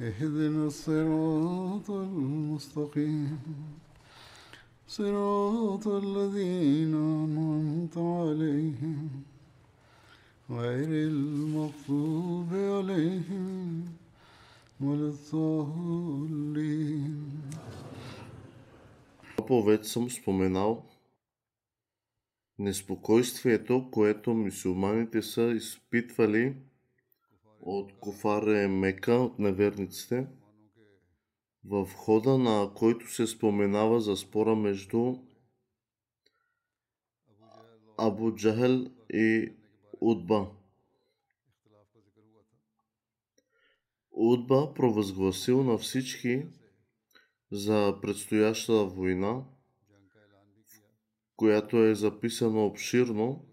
اهدنا الصراط المستقيم صراط الذين أنعمت عليهم غير المغضوب عليهم ولا الضالين Повече съм споменал неспокойствието, което мусулманите са изпитвали от Кофаре Мека, от неверниците, в хода на който се споменава за спора между Абу Джахел и Удба. Удба провъзгласил на всички за предстояща война, която е записано обширно,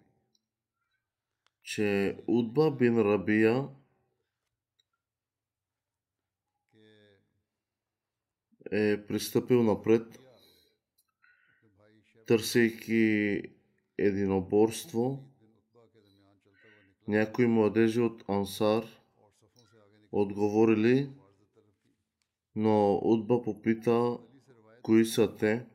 че Удба бин Рабия е пристъпил напред, търсейки единоборство. Някои младежи от Ансар отговорили, но Удба попита кои са те.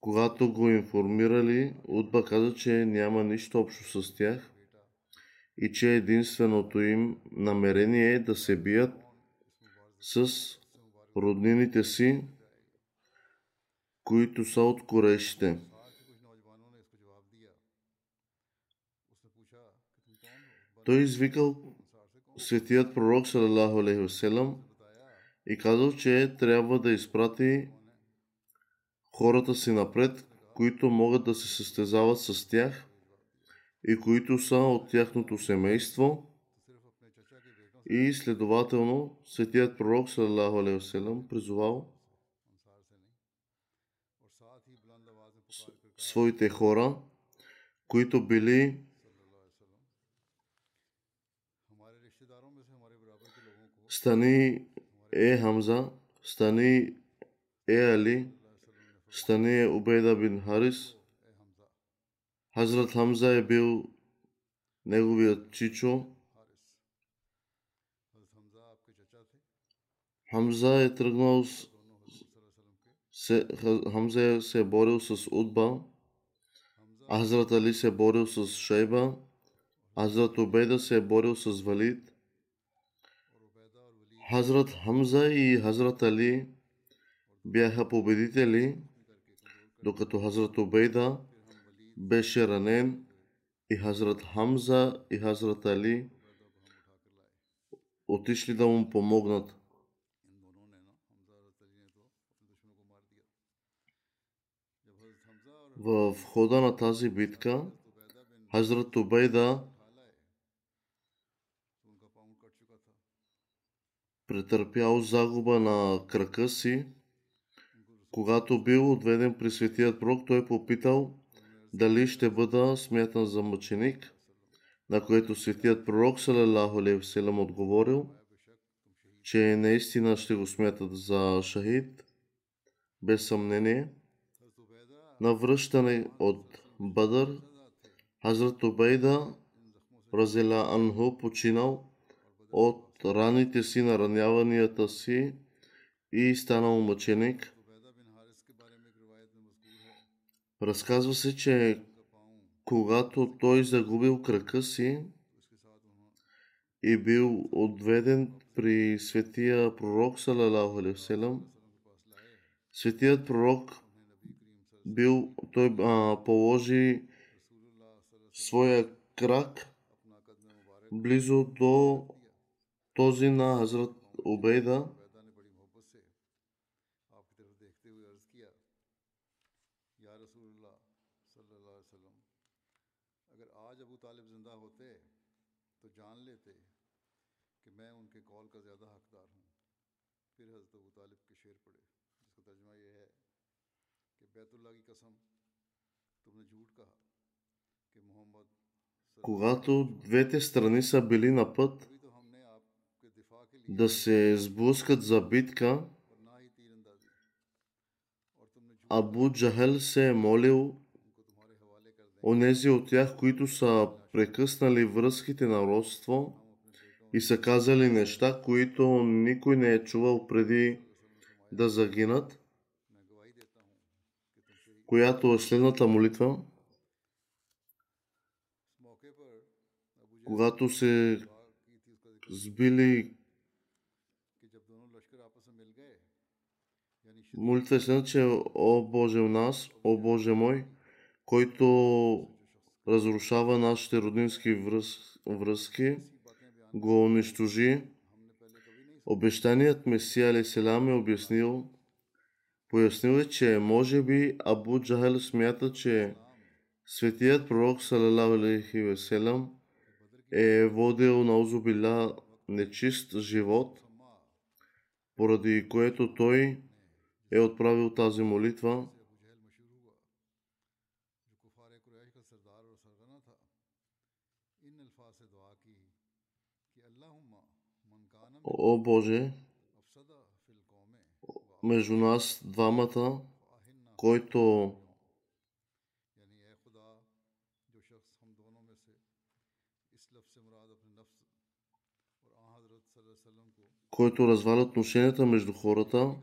Когато го информирали, Удба каза, че няма нищо общо с тях и че единственото им намерение е да се бият с роднините си, които са от корешите. Той извикал светият пророк салалаху алейхи и казал, че трябва да изпрати хората си напред, които могат да се състезават с тях и които са от тяхното семейство. И следователно, светият пророк салалаху алейхи призовал своите хора, които били стани е Хамза, стани е Али, стани е Убейда бин Харис. Хазрат Хамза е бил неговият чичо. Хамза е тръгнал се, Хамза се е борил с Удба, Хазрат Али се е борил с Шейба, Хазрат Убейда се е борил с Валид, Хазрат Хамза и Хазрат Али бяха победители, докато Хазрат Убейда беше ранен и Хазрат Хамза и Хазрат Али отишли да му помогнат. В хода на тази битка Хазрат Убейда претърпял загуба на крака си. Когато бил отведен при светият пророк, той попитал дали ще бъда смятан за мъченик, на което светият пророк салалаху алейхи вселам отговорил, че наистина ще го смятат за шахид, без съмнение. На връщане от Бадър, Хазрат Убейда Разела Анху починал от раните си, нараняванията си и станал мъченик. Разказва се, че когато той загубил крака си и бил отведен при светия пророк, салалаху алейхи светият пророк бил, той а, положи своя крак близо до този на Хазрат Убейда Когато двете страни са били на път да се сблъскат за битка, Абу Джахел се е молил онези от тях, които са прекъснали връзките на родство и са казали неща, които никой не е чувал преди да загинат която е следната молитва. Когато се сбили молитва е следната, че О Боже у нас, О Боже мой, който разрушава нашите роднински връз, връзки, го унищожи. Обещаният Месия Леселам е обяснил, Пояснил е, че може би Абу Джахел смята, че светият пророк Салалавелихивеселам е водил на Озубила нечист живот, поради което той е отправил тази молитва. О Боже, между нас двамата, който който разваля отношенията между хората.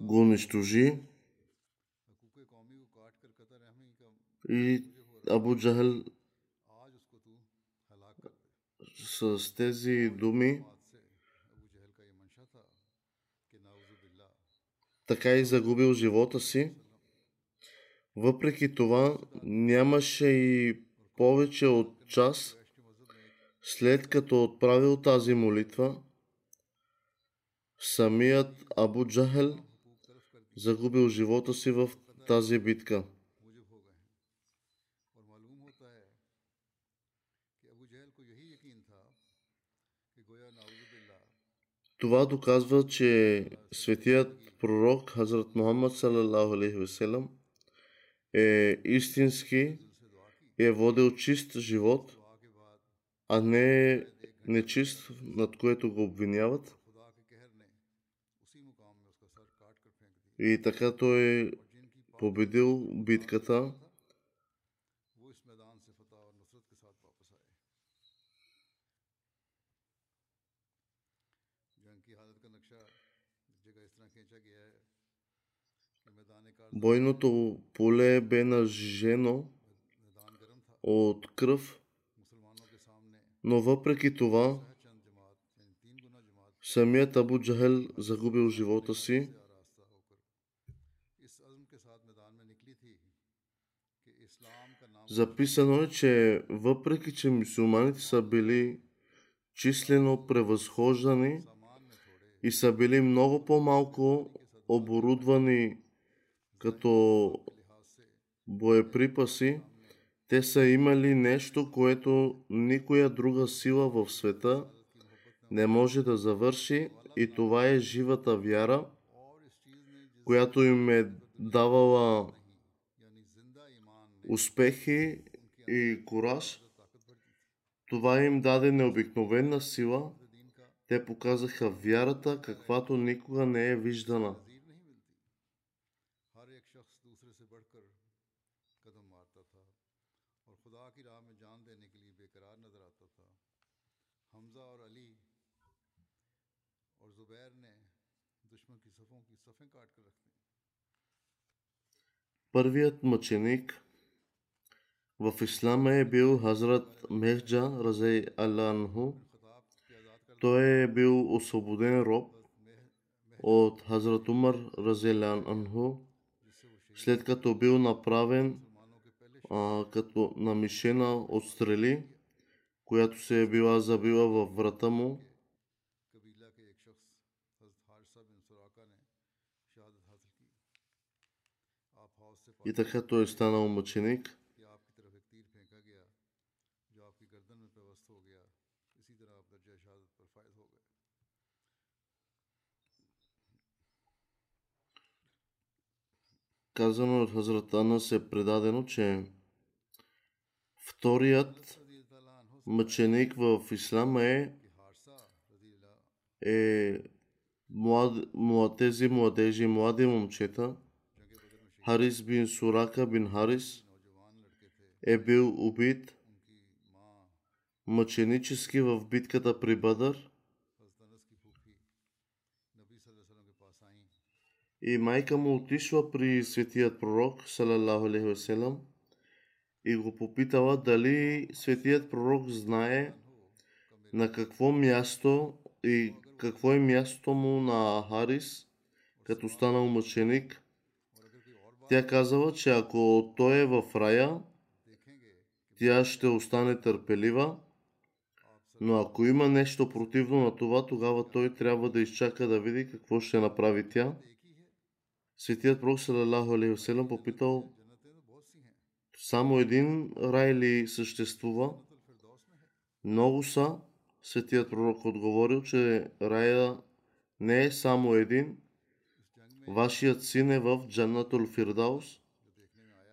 го унищожи и Абу Джахъл с тези думи така и загубил живота си. Въпреки това нямаше и повече от час след като отправил тази молитва. Самият Абу Джахел загубил живота си в тази битка. Това доказва, че светият пророк Хазрат Мухаммад وسلم, е истински и е водил чист живот, а не нечист, над което го обвиняват. И така той е победил битката Бойното поле бе нажено от кръв, но въпреки това самият Абу Джахел загубил живота си. Записано е, че въпреки, че мусулманите са били числено превъзхождани и са били много по-малко оборудвани като боеприпаси, те са имали нещо, което никоя друга сила в света не може да завърши и това е живата вяра, която им е давала успехи и кураж. Това им даде необикновена сила. Те показаха вярата, каквато никога не е виждана. Първият мъченик, В ислама е бил Хазрат Мехджа Разей Аллаху. Той е бил освободен роб от Хазрат Умар Разелян Анху, след като бил направен а, като на мишена от стрели, която се е била забила във врата му. И така той е станал мъченик. Казано от Хазратана се е предадено, че вторият мъченик в ислама е, е млад, млад, тези младежи, млади момчета. Харис бин Сурака бин Харис е бил убит мъченически в битката при Бадър. И майка му отишла при светият пророк, салалаху алейхи и го попитала дали светият пророк знае на какво място и какво е мястото му на Харис, като станал мъченик. Тя казала, че ако той е в рая, тя ще остане търпелива, но ако има нещо противно на това, тогава той трябва да изчака да види какво ще направи тя. Светият пророк Салалаху Алейхиселам попитал само един рай ли съществува? Много са. Светият пророк отговорил, че рая не е само един. Вашият син е в Джанатул Фирдаус,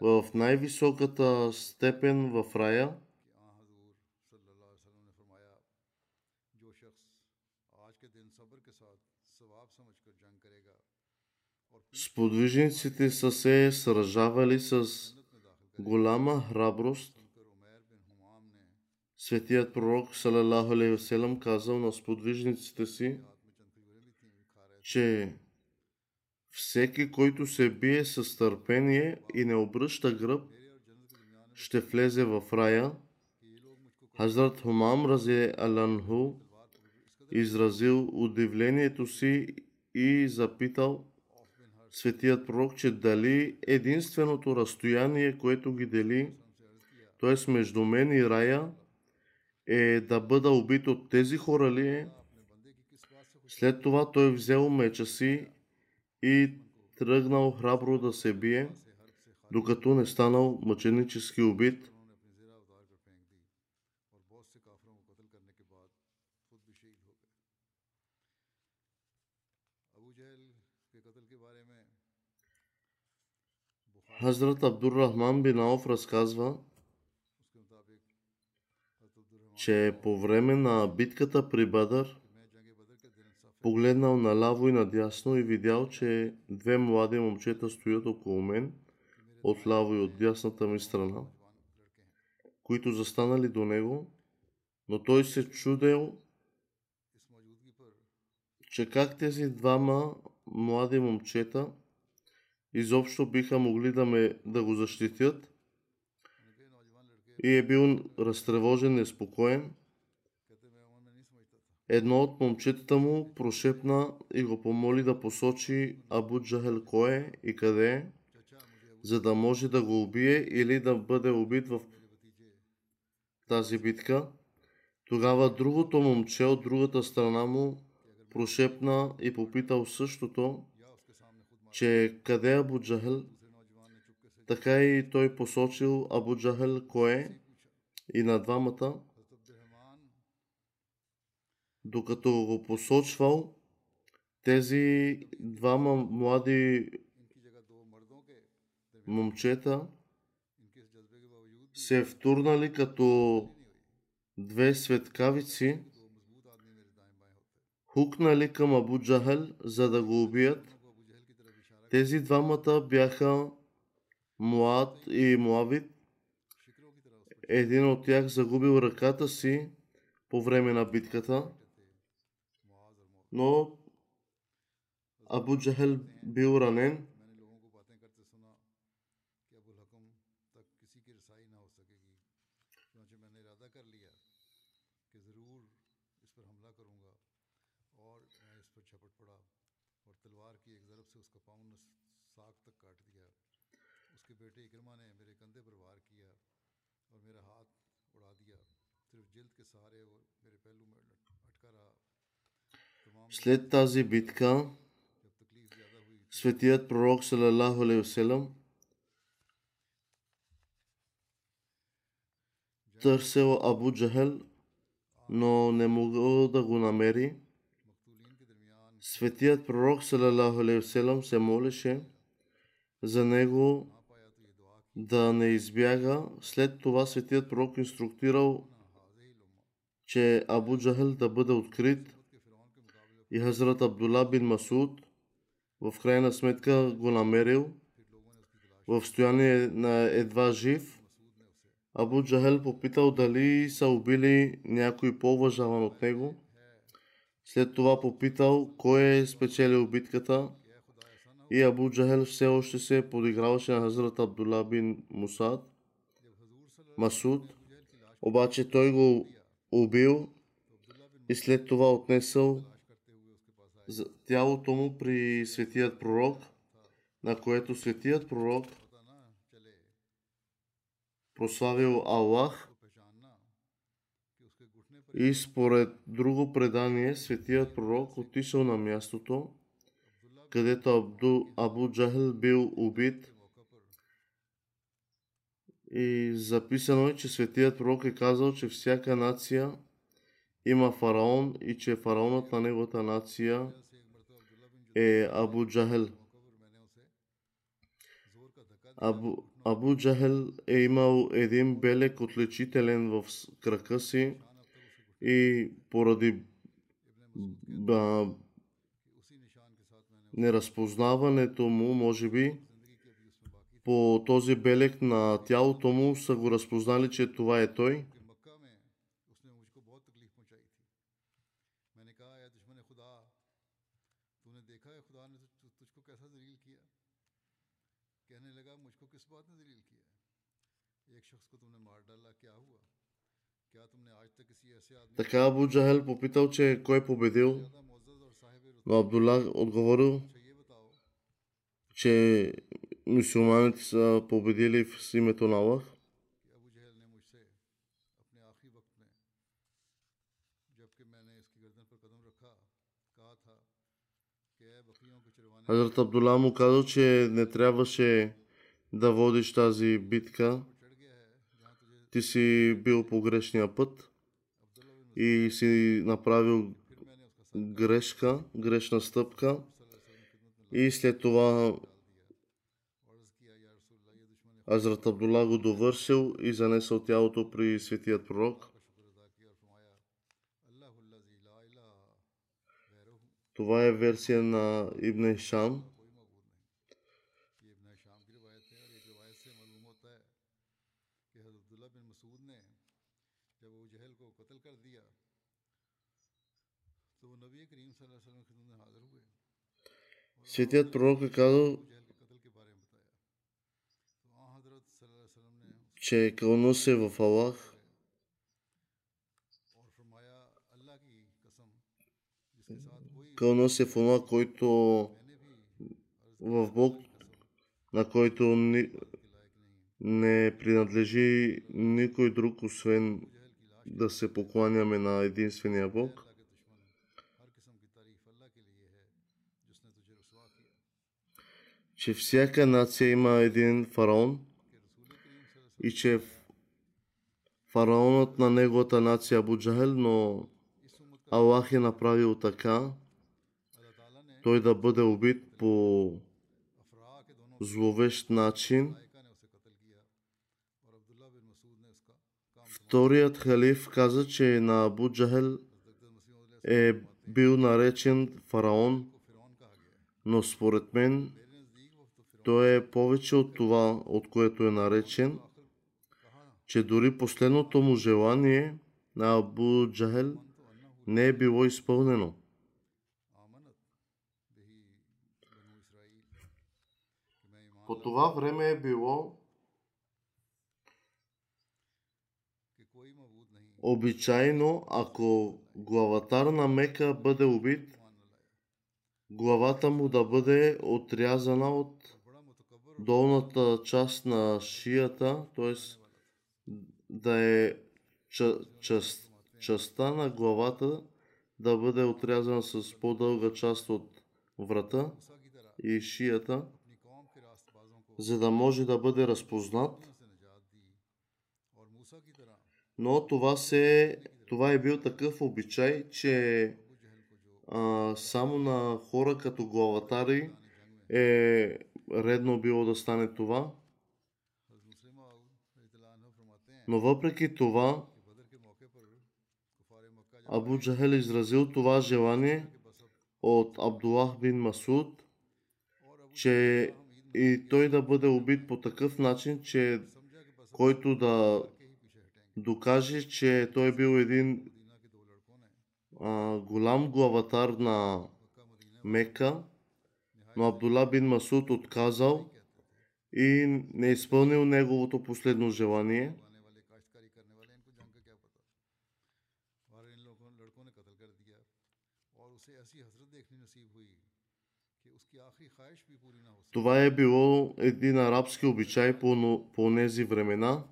в най-високата степен в рая. Сподвижниците са се сражавали с голяма храброст Светият пророк салалаху алейхи казал на сподвижниците си, че всеки, който се бие с търпение и не обръща гръб, ще влезе в рая. Хазрат Хумам Разе Аланху изразил удивлението си и запитал – светият пророк, че дали единственото разстояние, което ги дели, т.е. между мен и рая, е да бъда убит от тези хора ли е? След това той взел меча си и тръгнал храбро да се бие, докато не станал мъченически убит. Хазрат Абдуррахман бин Ауф разказва, че по време на битката при Бадър погледнал наляво и надясно и видял, че две млади момчета стоят около мен от ляво и от дясната ми страна, които застанали до него, но той се чудел, че как тези двама млади момчета изобщо биха могли да, ме, да го защитят. И е бил разтревожен, неспокоен. Едно от момчетата му прошепна и го помоли да посочи Абу Джахел кой е и къде е, за да може да го убие или да бъде убит в тази битка. Тогава другото момче от другата страна му прошепна и попитал същото, че къде е Абу Джахел? Така и той посочил Абу Джахел кой и на двамата. Докато го посочвал, тези двама млади момчета се втурнали като две светкавици хукнали към Абу Джахал, за да го убият. Тези двамата бяха Муад и Муавит, Един от тях загубил ръката си по време на битката, но Абу Джахел бил ранен. След тази битка, светият пророк Салалаху Алейхиселам търсил Абу Джахел, но не могъл да го намери. Светият пророк Салалаху Алейхиселам се молеше за него да не избяга. След това светият пророк инструктирал, че Абу Джахел да бъде открит – и Хазрат Абдула бин Масуд в крайна сметка го намерил в стояние на едва жив. Абу Джахел попитал дали са убили някой по-уважаван от него. След това попитал кой е спечелил битката и Абу Джахел все още се подиграваше на Хазрат Абдула бин Мусад, Масуд, обаче той го убил и след това отнесъл за тялото му при светият пророк, на което светият пророк прославил Аллах и според друго предание светият пророк отишъл на мястото, където Абду, Абу Джахел бил убит. И записано е, че светият пророк е казал, че всяка нация – има фараон и че фараонът на неговата нация е Абу Джахел. Абу, Абу Джахел е имал един белек отличителен в крака си и поради а, неразпознаването му, може би, по този белек на тялото му са го разпознали, че това е той. Така Абу Джахел попитал, че кой е победил, но Абдулах отговорил, че мусулманите са победили в името на Аллах. Хазрат Абдула му казал, че не трябваше да водиш тази битка. Ти си бил по грешния път и си направил грешка, грешна стъпка и след това Азрат Абдула го довършил и занесъл тялото при светият пророк. Това е версия на Ибн Шам. Светият пророк е казал, че клонус е в Аллах. Клонус е в това, който в Бог, на който ни, не принадлежи никой друг, освен да се покланяме на единствения Бог. че всяка нация има един фараон и че фараонът на неговата нация Абу Джахел, но Аллах е направил така той да бъде убит по зловещ начин. Вторият халиф каза, че на Абу Джахел е бил наречен фараон, но според мен той е повече от това, от което е наречен, че дори последното му желание на Абу Джахел не е било изпълнено. По това време е било обичайно, ако главатар на Мека бъде убит, главата му да бъде отрязана от долната част на шията, т.е. да е част, частта на главата да бъде отрязана с по-дълга част от врата и шията, за да може да бъде разпознат. Но това, се, това е бил такъв обичай, че а, само на хора като главатари е редно било да стане това. Но въпреки това, Абу Джахел изразил това желание от Абдулах бин Масуд, че и той да бъде убит по такъв начин, че който да докаже, че той е бил един а, голям главатар на Мека, но Абдула бин Масуд отказал и не изпълнил неговото последно желание. Това е било един арабски обичай по, по тези времена.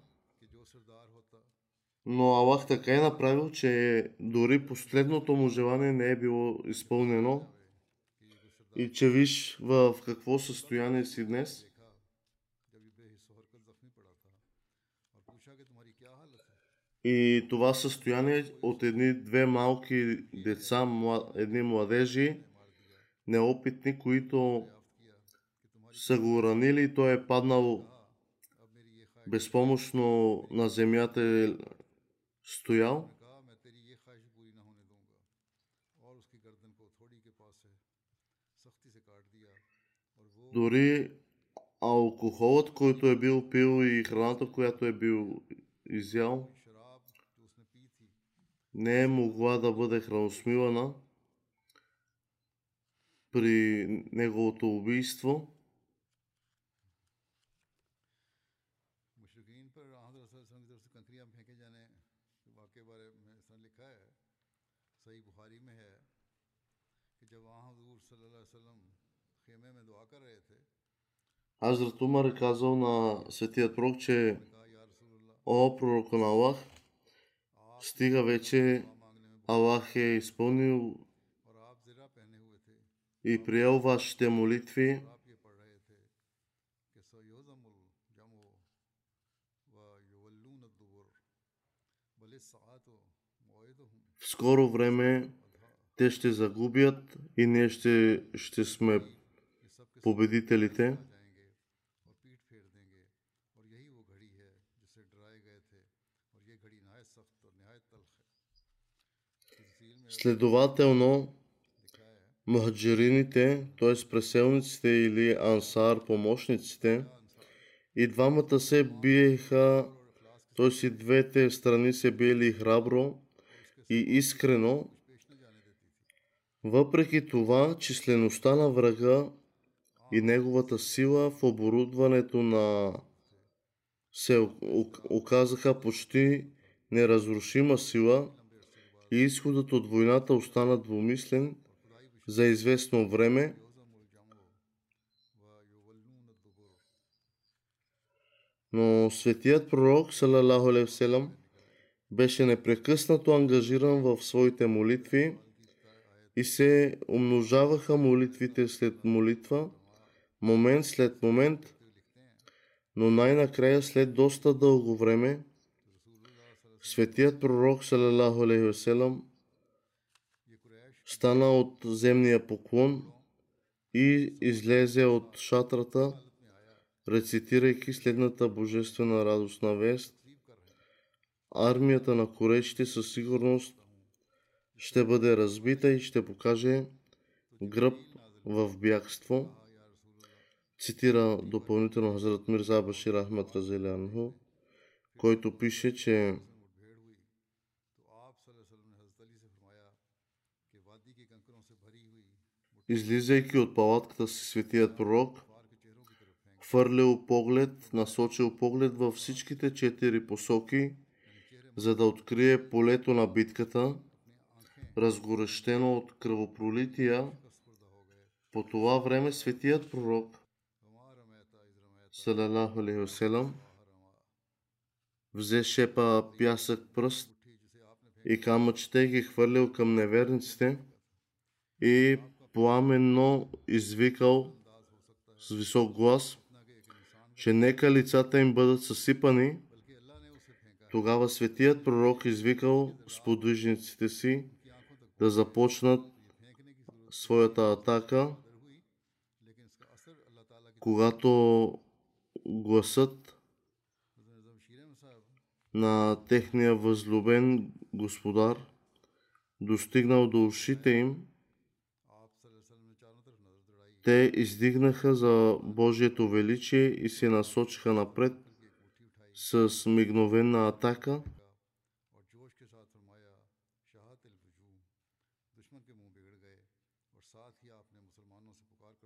Но Аллах така е направил, че дори последното му желание не е било изпълнено. И че виж в какво състояние си днес. И това състояние от едни две малки деца, едни младежи, неопитни, които са го ранили и той е паднал безпомощно на земята е стоял. Дори алкохолът, който е бил пил и храната, която е бил изял, не е могла да бъде храносмилана при неговото убийство. Азрат Умар е казал на светият пророк, че О, пророк на Аллах, стига вече Аллах е изпълнил и приел вашите молитви. В скоро време те ще загубят и ние ще, ще сме победителите. Следователно, мухаджирините, т.е. преселниците или ансар, помощниците, и двамата се биеха, т.е. и двете страни се биели храбро и искрено, въпреки това, числеността на врага и неговата сила в оборудването на се оказаха почти неразрушима сила и изходът от войната остана двумислен за известно време. Но светият пророк, салалаху селам, беше непрекъснато ангажиран в своите молитви и се умножаваха молитвите след молитва, момент след момент, но най-накрая след доста дълго време, Светият пророк, салалаху алейхи стана от земния поклон и излезе от шатрата, рецитирайки следната божествена радостна вест. Армията на корешите със сигурност ще бъде разбита и ще покаже гръб в бягство. Цитира допълнително Хазрат Мирза Башир Ахмад Разелянху, който пише, че Излизайки от палатката си, светият пророк хвърлил поглед, насочил поглед във всичките четири посоки, за да открие полето на битката, разгорещено от кръвопролития. По това време светият пророк Салалаху Алейхиселам взе шепа пясък пръст и камъчета ги хвърлил към неверниците и пламенно извикал с висок глас, че нека лицата им бъдат съсипани. Тогава светият пророк извикал сподвижниците си да започнат своята атака. Когато гласът на техния възлюбен господар достигнал до ушите им, те издигнаха за Божието величие и се насочиха напред с мигновена атака.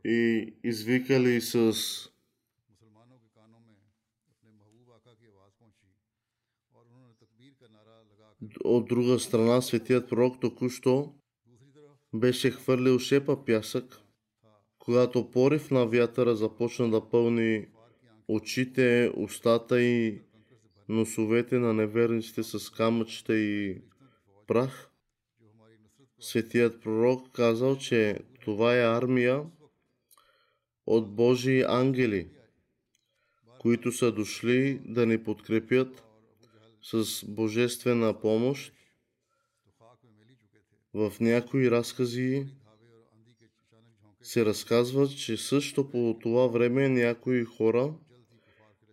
И извикали с от друга страна, светият пророк току-що беше хвърлил шепа пясък когато порив на вятъра започна да пълни очите, устата и носовете на неверниците с камъчета и прах, светият пророк казал, че това е армия от Божии ангели, които са дошли да ни подкрепят с божествена помощ. В някои разкази се разказва, че също по това време някои хора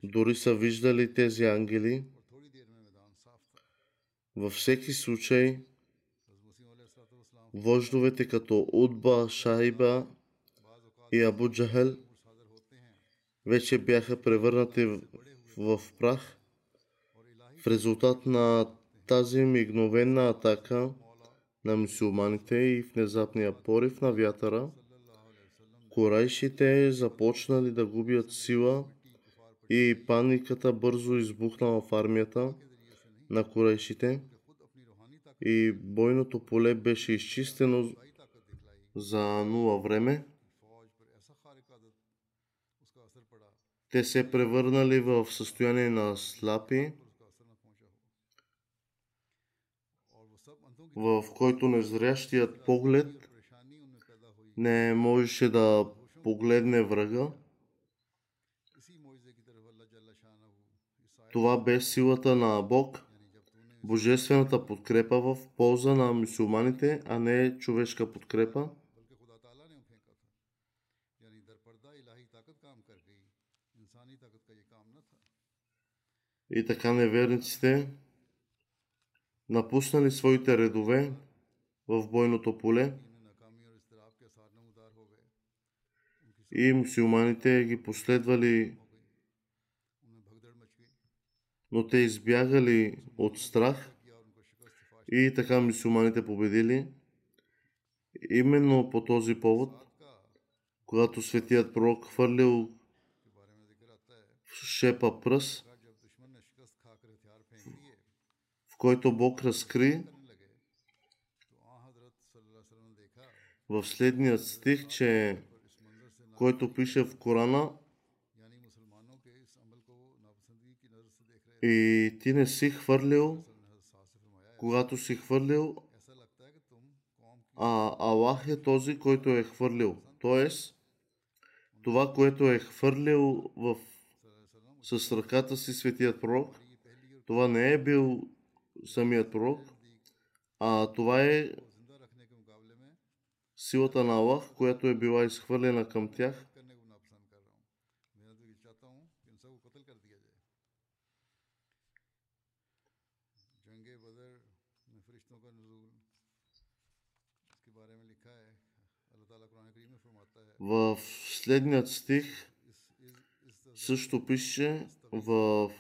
дори са виждали тези ангели. Във всеки случай, вождовете като Удба, Шайба и Абу Джахел вече бяха превърнати в, в прах. В резултат на тази мигновена атака на мусулманите и внезапния порив на вятъра – Корайшите започнали да губят сила и паниката бързо избухна в армията на Корайшите и бойното поле беше изчистено за нула време. Те се превърнали в състояние на слапи, в който незрящият поглед не можеше да погледне врага. Това бе силата на Бог, божествената подкрепа в полза на мусулманите, а не човешка подкрепа. И така неверниците напуснали своите редове в бойното поле. и мусулманите ги последвали, но те избягали от страх и така мусулманите победили. Именно по този повод, когато светият пророк хвърлил шепа пръс, в който Бог разкри в следният стих, че който пише в Корана и ти не си хвърлил, когато си хвърлил, а Аллах е този, който е хвърлил. Тоест, това, което е хвърлил в, с ръката си светият пророк, това не е бил самият пророк, а това е силата на Аллах, която е била изхвърлена към тях, В следният стих също пише, в,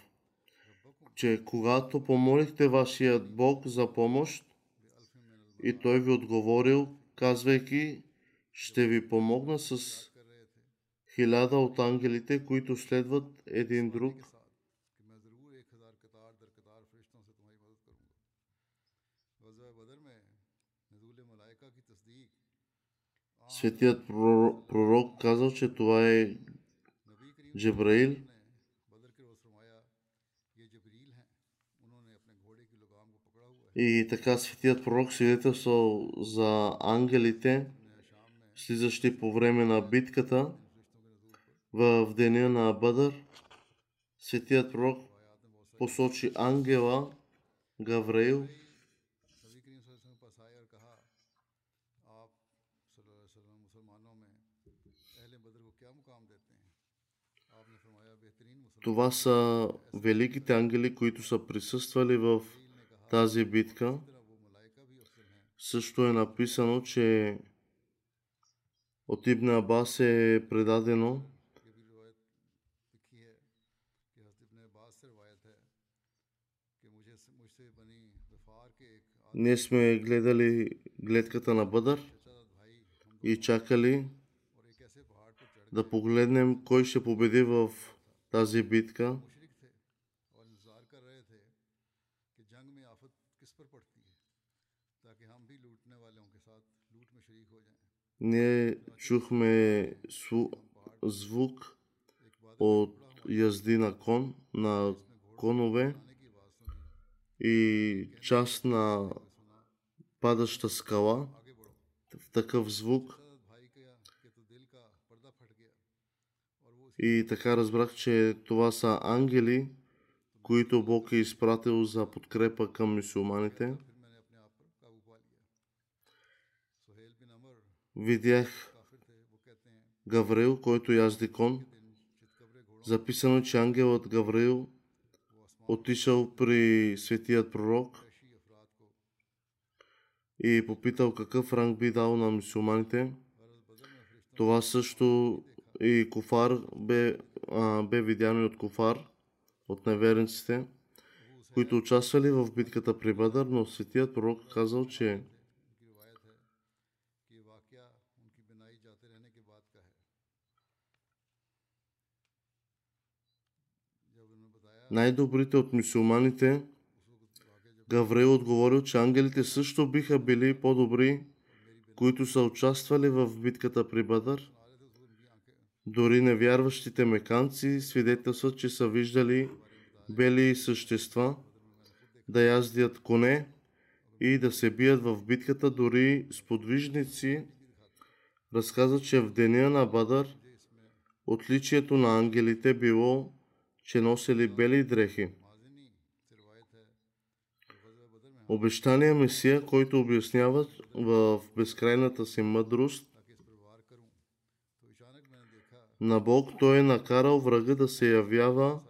че когато помолихте вашият Бог за помощ и той ви отговорил казвайки, ще ви помогна с хиляда от ангелите, които следват един друг. Светият пророк казал, че това е Джебраил – И така светият пророк свидетелствал за ангелите, слизащи по време на битката в деня на Бадър. Светият пророк посочи ангела Гавраил, Това са великите ангели, които са присъствали в тази битка също е написано, че от Ибн Абас е предадено, Ние сме гледали гледката на Бъдър и чакали да погледнем кой ще победи в тази битка. ние чухме звук от язди на кон, на конове и част на падаща скала. В такъв звук И така разбрах, че това са ангели, които Бог е изпратил за подкрепа към мусулманите. видях Гавриил, който язди кон. Записано, че ангелът Гавриил отишъл при светият пророк и попитал какъв ранг би дал на мусулманите. Това също и Кофар бе, а, бе видяно и от Кофар, от неверниците, които участвали в битката при Бадър, но светият пророк казал, че най-добрите от мусулманите, Гаврей отговорил, че ангелите също биха били по-добри, които са участвали в битката при Бадър. Дори невярващите меканци свидетелстват, че са виждали бели същества да яздят коне и да се бият в битката. Дори сподвижници разказват, че в деня на Бадър отличието на ангелите било че носили бели дрехи. Обещания е Месия, който обяснява в безкрайната си мъдрост, на Бог той е накарал врага да се явява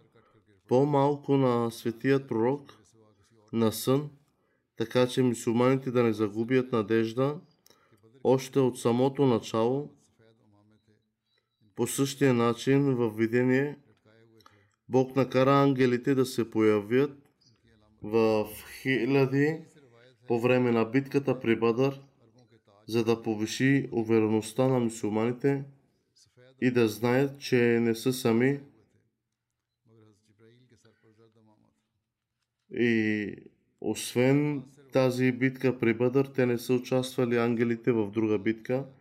по-малко на светият пророк, на сън, така че мусулманите да не загубят надежда още от самото начало. По същия начин в видение Бог накара ангелите да се появят в хиляди по време на битката при Бадър, за да повиши увереността на мусулманите и да знаят, че не са сами. И освен тази битка при Бадър, те не са участвали ангелите в друга битка –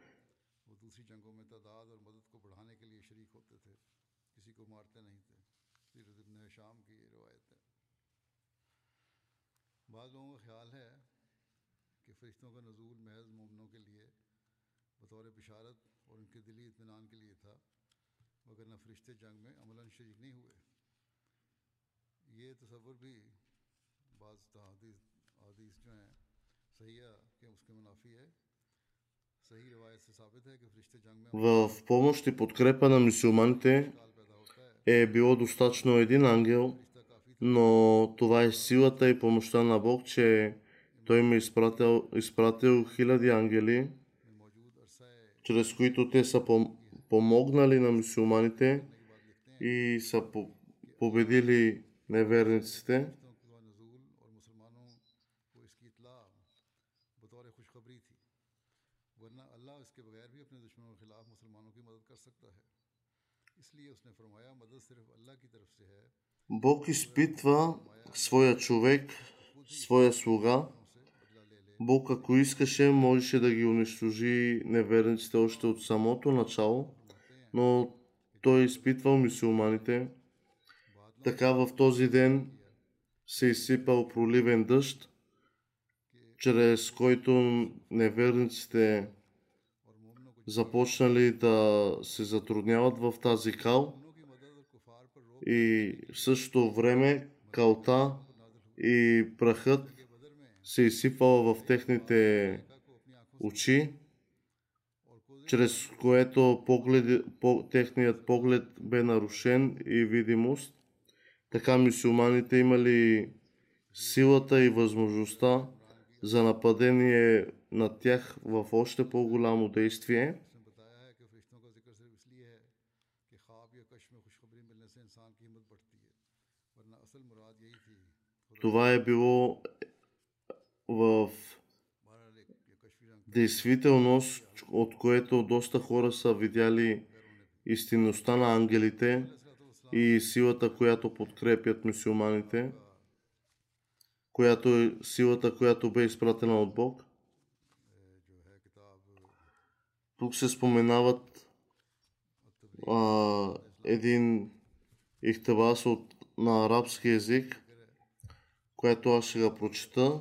बतौर बिशारत और उनके दिली इत्मीनान के लिए था वगरना फरिश्ते जंग में अमलन शरीक नहीं हुए ये तस्वुर भी बाज़ हदीस हदीस जो हैं सही है कि उसके मुनाफी है सही रिवायत से साबित है कि फरिश्ते जंग में В помощ и подкрепа на мусулманите काल पैदा होता है е било достатъчно един ангел, फरिश्ता काफ़ी но това е силата и помощта на Бог, че Той ми е изпратил, изпратил хиляди ангели, में मौजूद अरसा है чрез които те са помогнали на мусулманите и са победили неверниците. Бог изпитва своя човек, своя слуга Бог, ако искаше, можеше да ги унищожи неверниците още от самото начало, но той е изпитвал мусулманите. Така в този ден се изсипал проливен дъжд, чрез който неверниците започнали да се затрудняват в тази кал и в същото време калта и прахът се изсипвала в техните очи, чрез което поглед, по, техният поглед бе нарушен и видимост. Така мусулманите имали силата и възможността за нападение на тях в още по-голямо действие. Това е било в действителност, от което доста хора са видяли истинността на ангелите и силата, която подкрепят мусулманите, която е силата, която бе изпратена от Бог. Тук се споменават а, един ихтабас от, на арабски язик, което аз ще го прочета.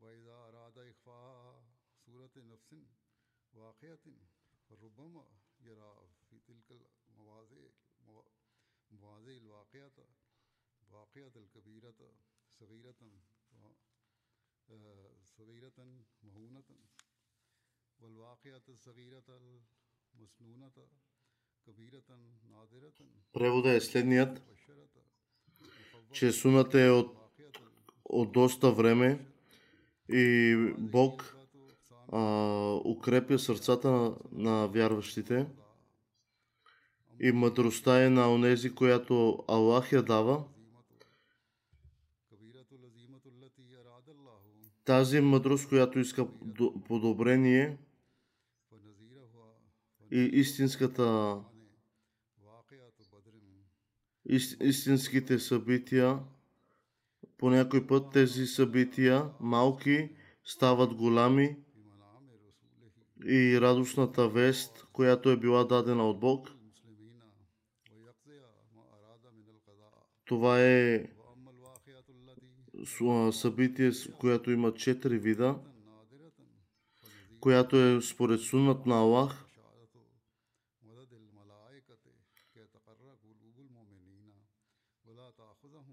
وإذا أراد إخفاء سورة نفس واقعة فربما يرى في تلك المواضع مواضع الواقعة واقعة الكبيرة صغيرة صغيرة مهونة والواقعة الصغيرة المسنونة كبيرة نادرة Превода е следният, че суната е от, от доста време, и Бог а, укрепя сърцата на, на вярващите и мъдростта е на онези, която Аллах я дава. Тази мъдрост, която иска подобрение и истинската истинските събития по някой път тези събития, малки, стават голями и радостната вест, която е била дадена от Бог, това е събитие, което има четири вида, която е според сунат на Аллах,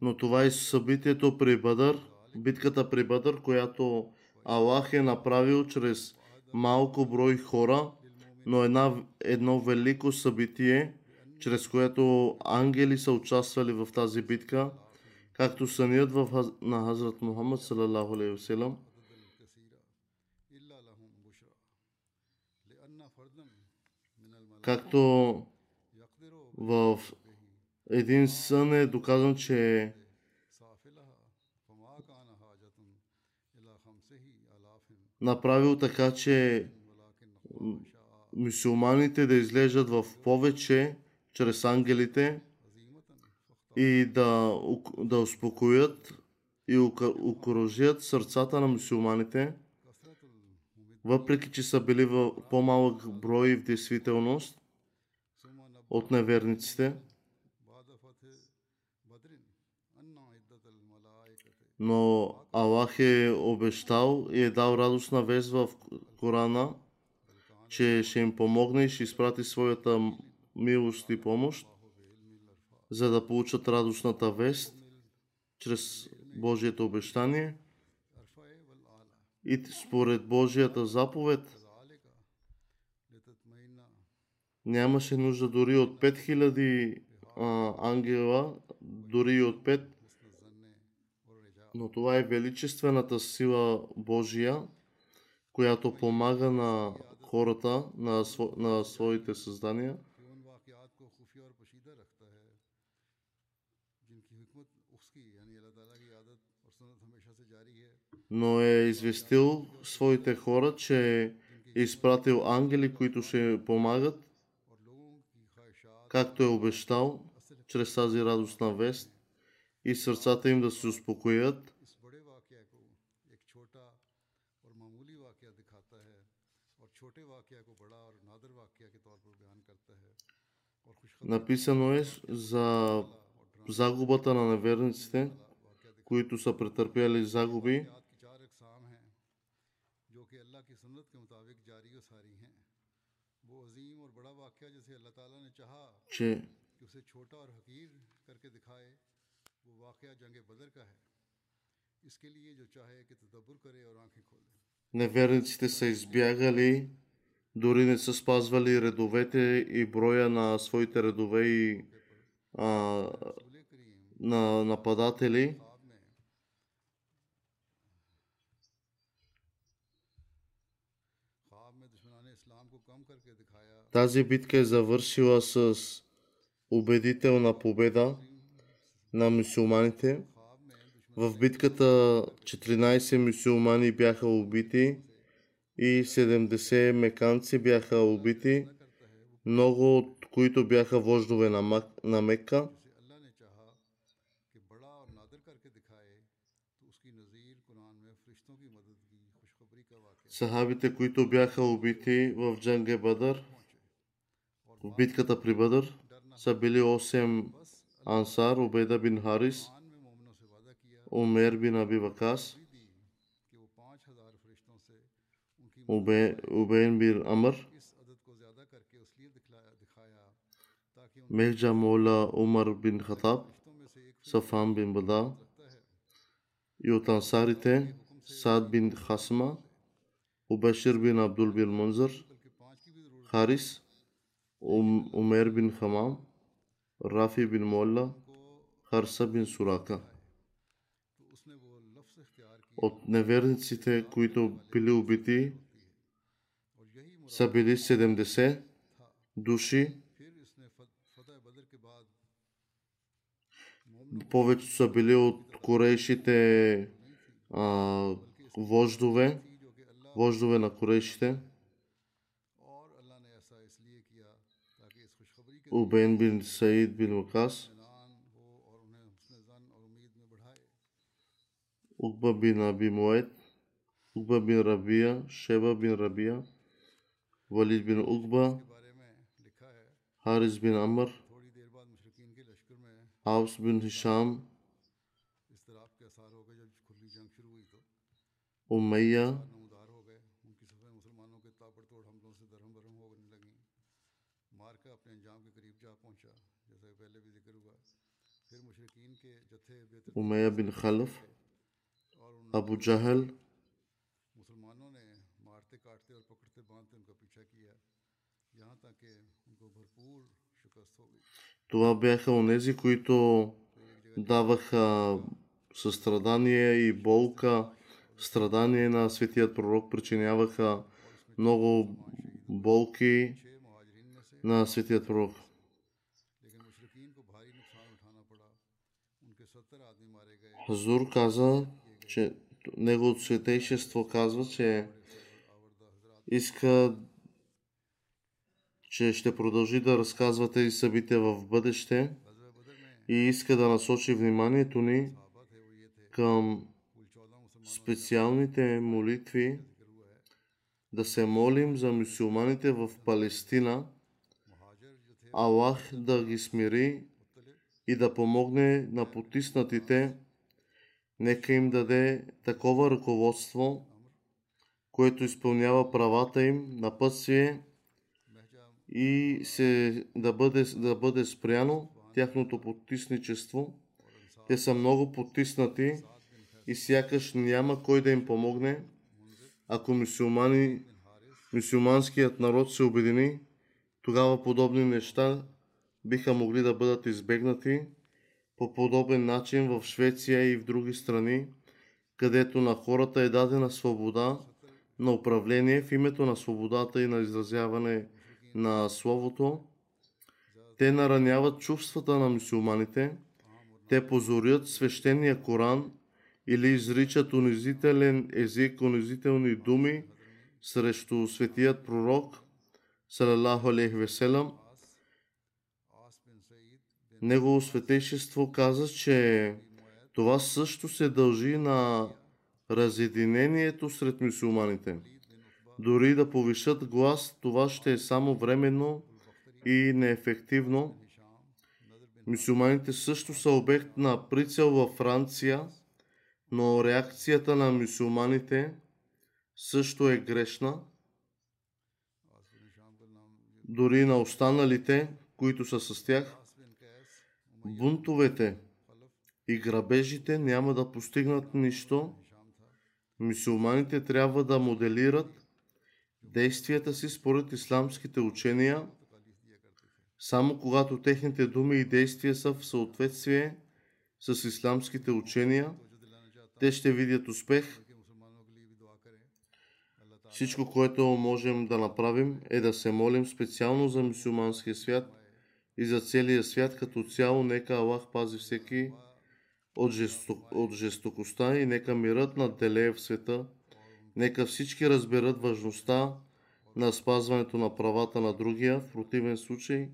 Но това е събитието при Бадър, битката при бъдър, която Аллах е направил чрез малко брой хора, но една, едно велико събитие, чрез което ангели са участвали в тази битка, както съният в, на Хазрат Мухаммад салалаху алейхи. Както в един сън е доказан, че направил така, че мусулманите да излежат в повече чрез ангелите и да, да успокоят и окоръжат сърцата на мусулманите, въпреки че са били в по-малък брой в действителност от неверниците. Но Аллах е обещал и е дал радостна вест в Корана, че ще им помогне и ще изпрати своята милост и помощ, за да получат радостната вест чрез Божието обещание. И според Божията заповед нямаше нужда дори от 5000 а, ангела, дори и от 5 но това е величествената сила Божия, която помага на хората, на, сво, на своите създания. Но е известил своите хора, че е изпратил ангели, които ще помагат, както е обещал, чрез тази радостна вест и сърцата им да се успокоят. Написано е за загубата на неверниците, които са претърпяли загуби. че وہ واقعہ جنگ بدر کا ہے اس کے لیے جو چاہے کہ تدبر کرے اور آنکھیں کھول Неверниците са избягали, дори не са спазвали редовете и броя на своите редове и а, на нападатели. Тази битка е завършила с убедителна победа на мусулманите. В битката 14 мусулмани бяха убити и 70 меканци бяха убити, много от които бяха вождове на, Мак, на Мекка. Сахабите, които бяха убити в Джанге Бадър, в битката при Бадър, са били 8 انصار عبیدہ بن حارث عمیر بن ابی وقاص عبین بن عمر مرجا مولا عمر بن خطاب صفان بن بدا یوتانصاری تھے سعد بن خاسمہ ابشر بن عبد البن منظر حارث عمیر بن خمام Rafi bin Mualla, Харса бин Сурака. От неверниците, които били убити, са били 70 души. Повечето са били от корейшите а, вождове, вождове на корейшите. Ubeyn bin Said bin Vakas, Ukba bin Abi Muayt, Ukba bin Rabia, Şeba bin Rabia, Valid bin Ukba, Haris bin Amr, Avs bin Hisham, Umayya, Умея бин Халев, Абу Джахел, Това бяха онези, които даваха състрадание и болка, страдание на светият пророк, причиняваха много болки на светият пророк. Хазур каза, че неговото светейшество казва, че иска, че ще продължи да разказва тези събития в бъдеще и иска да насочи вниманието ни към специалните молитви, да се молим за мусулманите в Палестина, Аллах да ги смири и да помогне на потиснатите Нека им даде такова ръководство, което изпълнява правата им на пътствие и се, да, бъде, да бъде спряно тяхното потисничество. Те са много потиснати и сякаш няма кой да им помогне. Ако мусулмани, мусулманският народ се обедини, тогава подобни неща биха могли да бъдат избегнати по подобен начин в Швеция и в други страни, където на хората е дадена свобода на управление в името на свободата и на изразяване на Словото. Те нараняват чувствата на мусулманите. Те позорят свещения Коран или изричат унизителен език, унизителни думи срещу светият пророк, салалаху алейхи веселам. Негово светейшество каза, че това също се дължи на разединението сред мусулманите. Дори да повишат глас, това ще е само временно и неефективно. Мусулманите също са обект на прицел във Франция, но реакцията на мусулманите също е грешна. Дори на останалите, които са с тях бунтовете и грабежите няма да постигнат нищо. Мусулманите трябва да моделират действията си според исламските учения, само когато техните думи и действия са в съответствие с исламските учения, те ще видят успех. Всичко, което можем да направим е да се молим специално за мусулманския свят – и за целия свят като цяло. Нека Аллах пази всеки от, жесток, от жестокостта и нека мирът надделее в света. Нека всички разберат важността на спазването на правата на другия. В противен случай,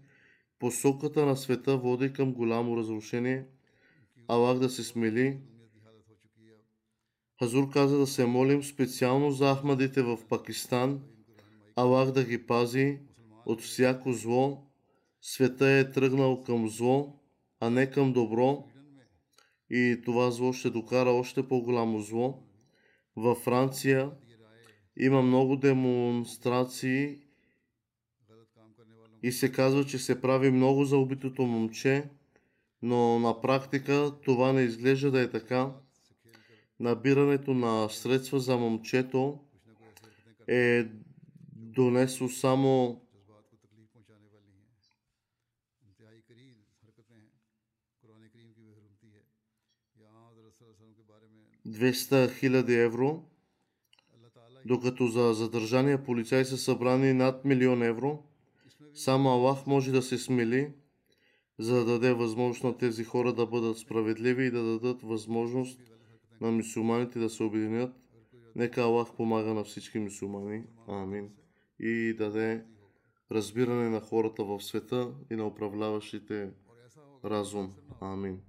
посоката на света води към голямо разрушение. Аллах да се смели. Хазур каза да се молим специално за ахмадите в Пакистан. Аллах да ги пази от всяко зло света е тръгнал към зло, а не към добро, и това зло ще докара още по-голямо зло. Във Франция има много демонстрации и се казва, че се прави много за убитото момче, но на практика това не изглежда да е така. Набирането на средства за момчето е донесло само 200 000 евро, докато за задържания полицаи са събрани над милион евро. Само Аллах може да се смили, за да даде възможност на тези хора да бъдат справедливи и да дадат възможност на мусулманите да се объединят. Нека Аллах помага на всички мусулмани. Амин. И даде разбиране на хората в света и на управляващите разум. Амин.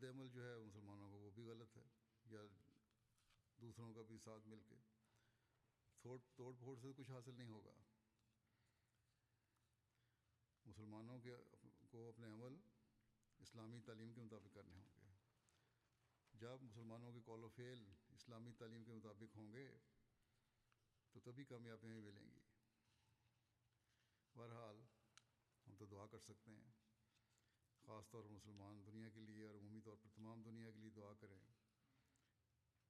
رد عمل جو ہے مسلمانوں کا وہ بھی غلط ہے، یا دوسروں کا بھی ساتھ مل کے۔ توڑ توڑ پھوڑ سے کچھ حاصل نہیں ہوگا۔ مسلمانوں کے کو اپنے عمل اسلامی تعلیم کے مطابق کرنے ہوں گے۔ جب مسلمانوں کے کال و فیل اسلامی تعلیم کے مطابق ہوں گے، تو تبھی کامیابیاں ملیں گی۔ بہرحال ہم تو دعا کر سکتے ہیں۔ خاص طور پر مسلمان دنیا کے لیے اور عمومی طور پر تمام دنیا کے لیے دعا کریں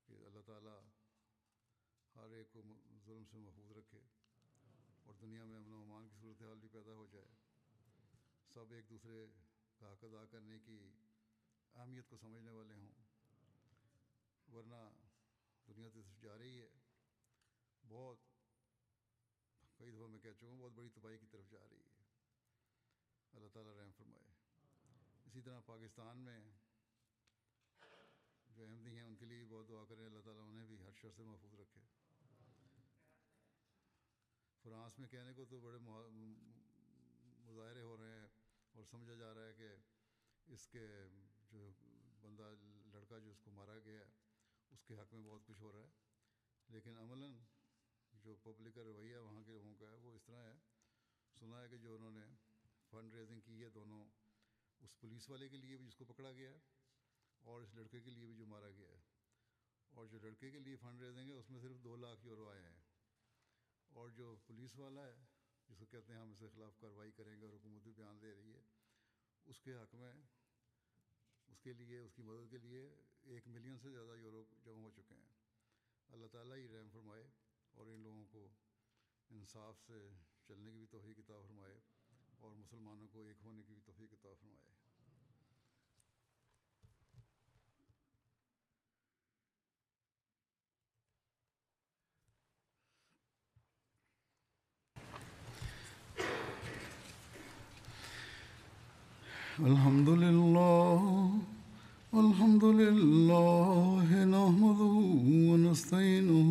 کہ اللہ تعالیٰ ہر ایک کو ظلم سے محفوظ رکھے اور دنیا میں امن و امان کی صورتحال بھی پیدا ہو جائے۔ سب ایک دوسرے کا حق ادا کرنے کی اہمیت کو سمجھنے والے ہوں۔ ورنہ دنیا تو جا رہی ہے۔ بہت کئی دفعہ میں کہہ چکا ہوں، بہت بڑی تباہی کی طرف جا رہی ہے۔ اللہ تعالیٰ رحم فرمائے۔ اسی طرح پاکستان میں جو احمدی ہیں، ان کے لیے بہت دعا کریں۔ اللہ تعالیٰ انہیں بھی ہر شر سے محفوظ رکھے۔ فرانس میں کہنے کو تو بڑے مظاہرے ہو رہے ہیں اور سمجھا جا رہا ہے کہ اس کے جو بندہ، لڑکا جو اس کو مارا گیا ہے، اس کے حق میں بہت کچھ ہو رہا ہے۔ لیکن عملاً جو پبلک کا رویہ وہاں کے لوگوں کا ہے، وہ اس طرح ہے۔ سنا ہے کہ جو انہوں نے فنڈ ریزنگ کی ہے دونوں اس پولیس والے کے لیے بھی جس کو پکڑا گیا ہے اور اس لڑکے کے لیے بھی جو مارا گیا ہے۔ اور جو لڑکے کے لیے فنڈ ریزنگ ہے اس میں صرف دو لاکھ یورو آئے ہیں۔ اور جو پولیس والا ہے، جس کو کہتے ہیں ہم اس کے خلاف کارروائی کریں گے اور حکومت بھی بیان دے رہی ہے، اس کے حق میں اس کے لیے، اس کی مدد کے لیے ایک ملین سے زیادہ یورو جمع ہو چکے ہیں۔ اللہ تعالیٰ ہی رحم فرمائے اور ان لوگوں کو انصاف سے چلنے کی بھی توحیق کتاب فرمائے۔ الحمد لله الحمد لله نحمده ونستعينه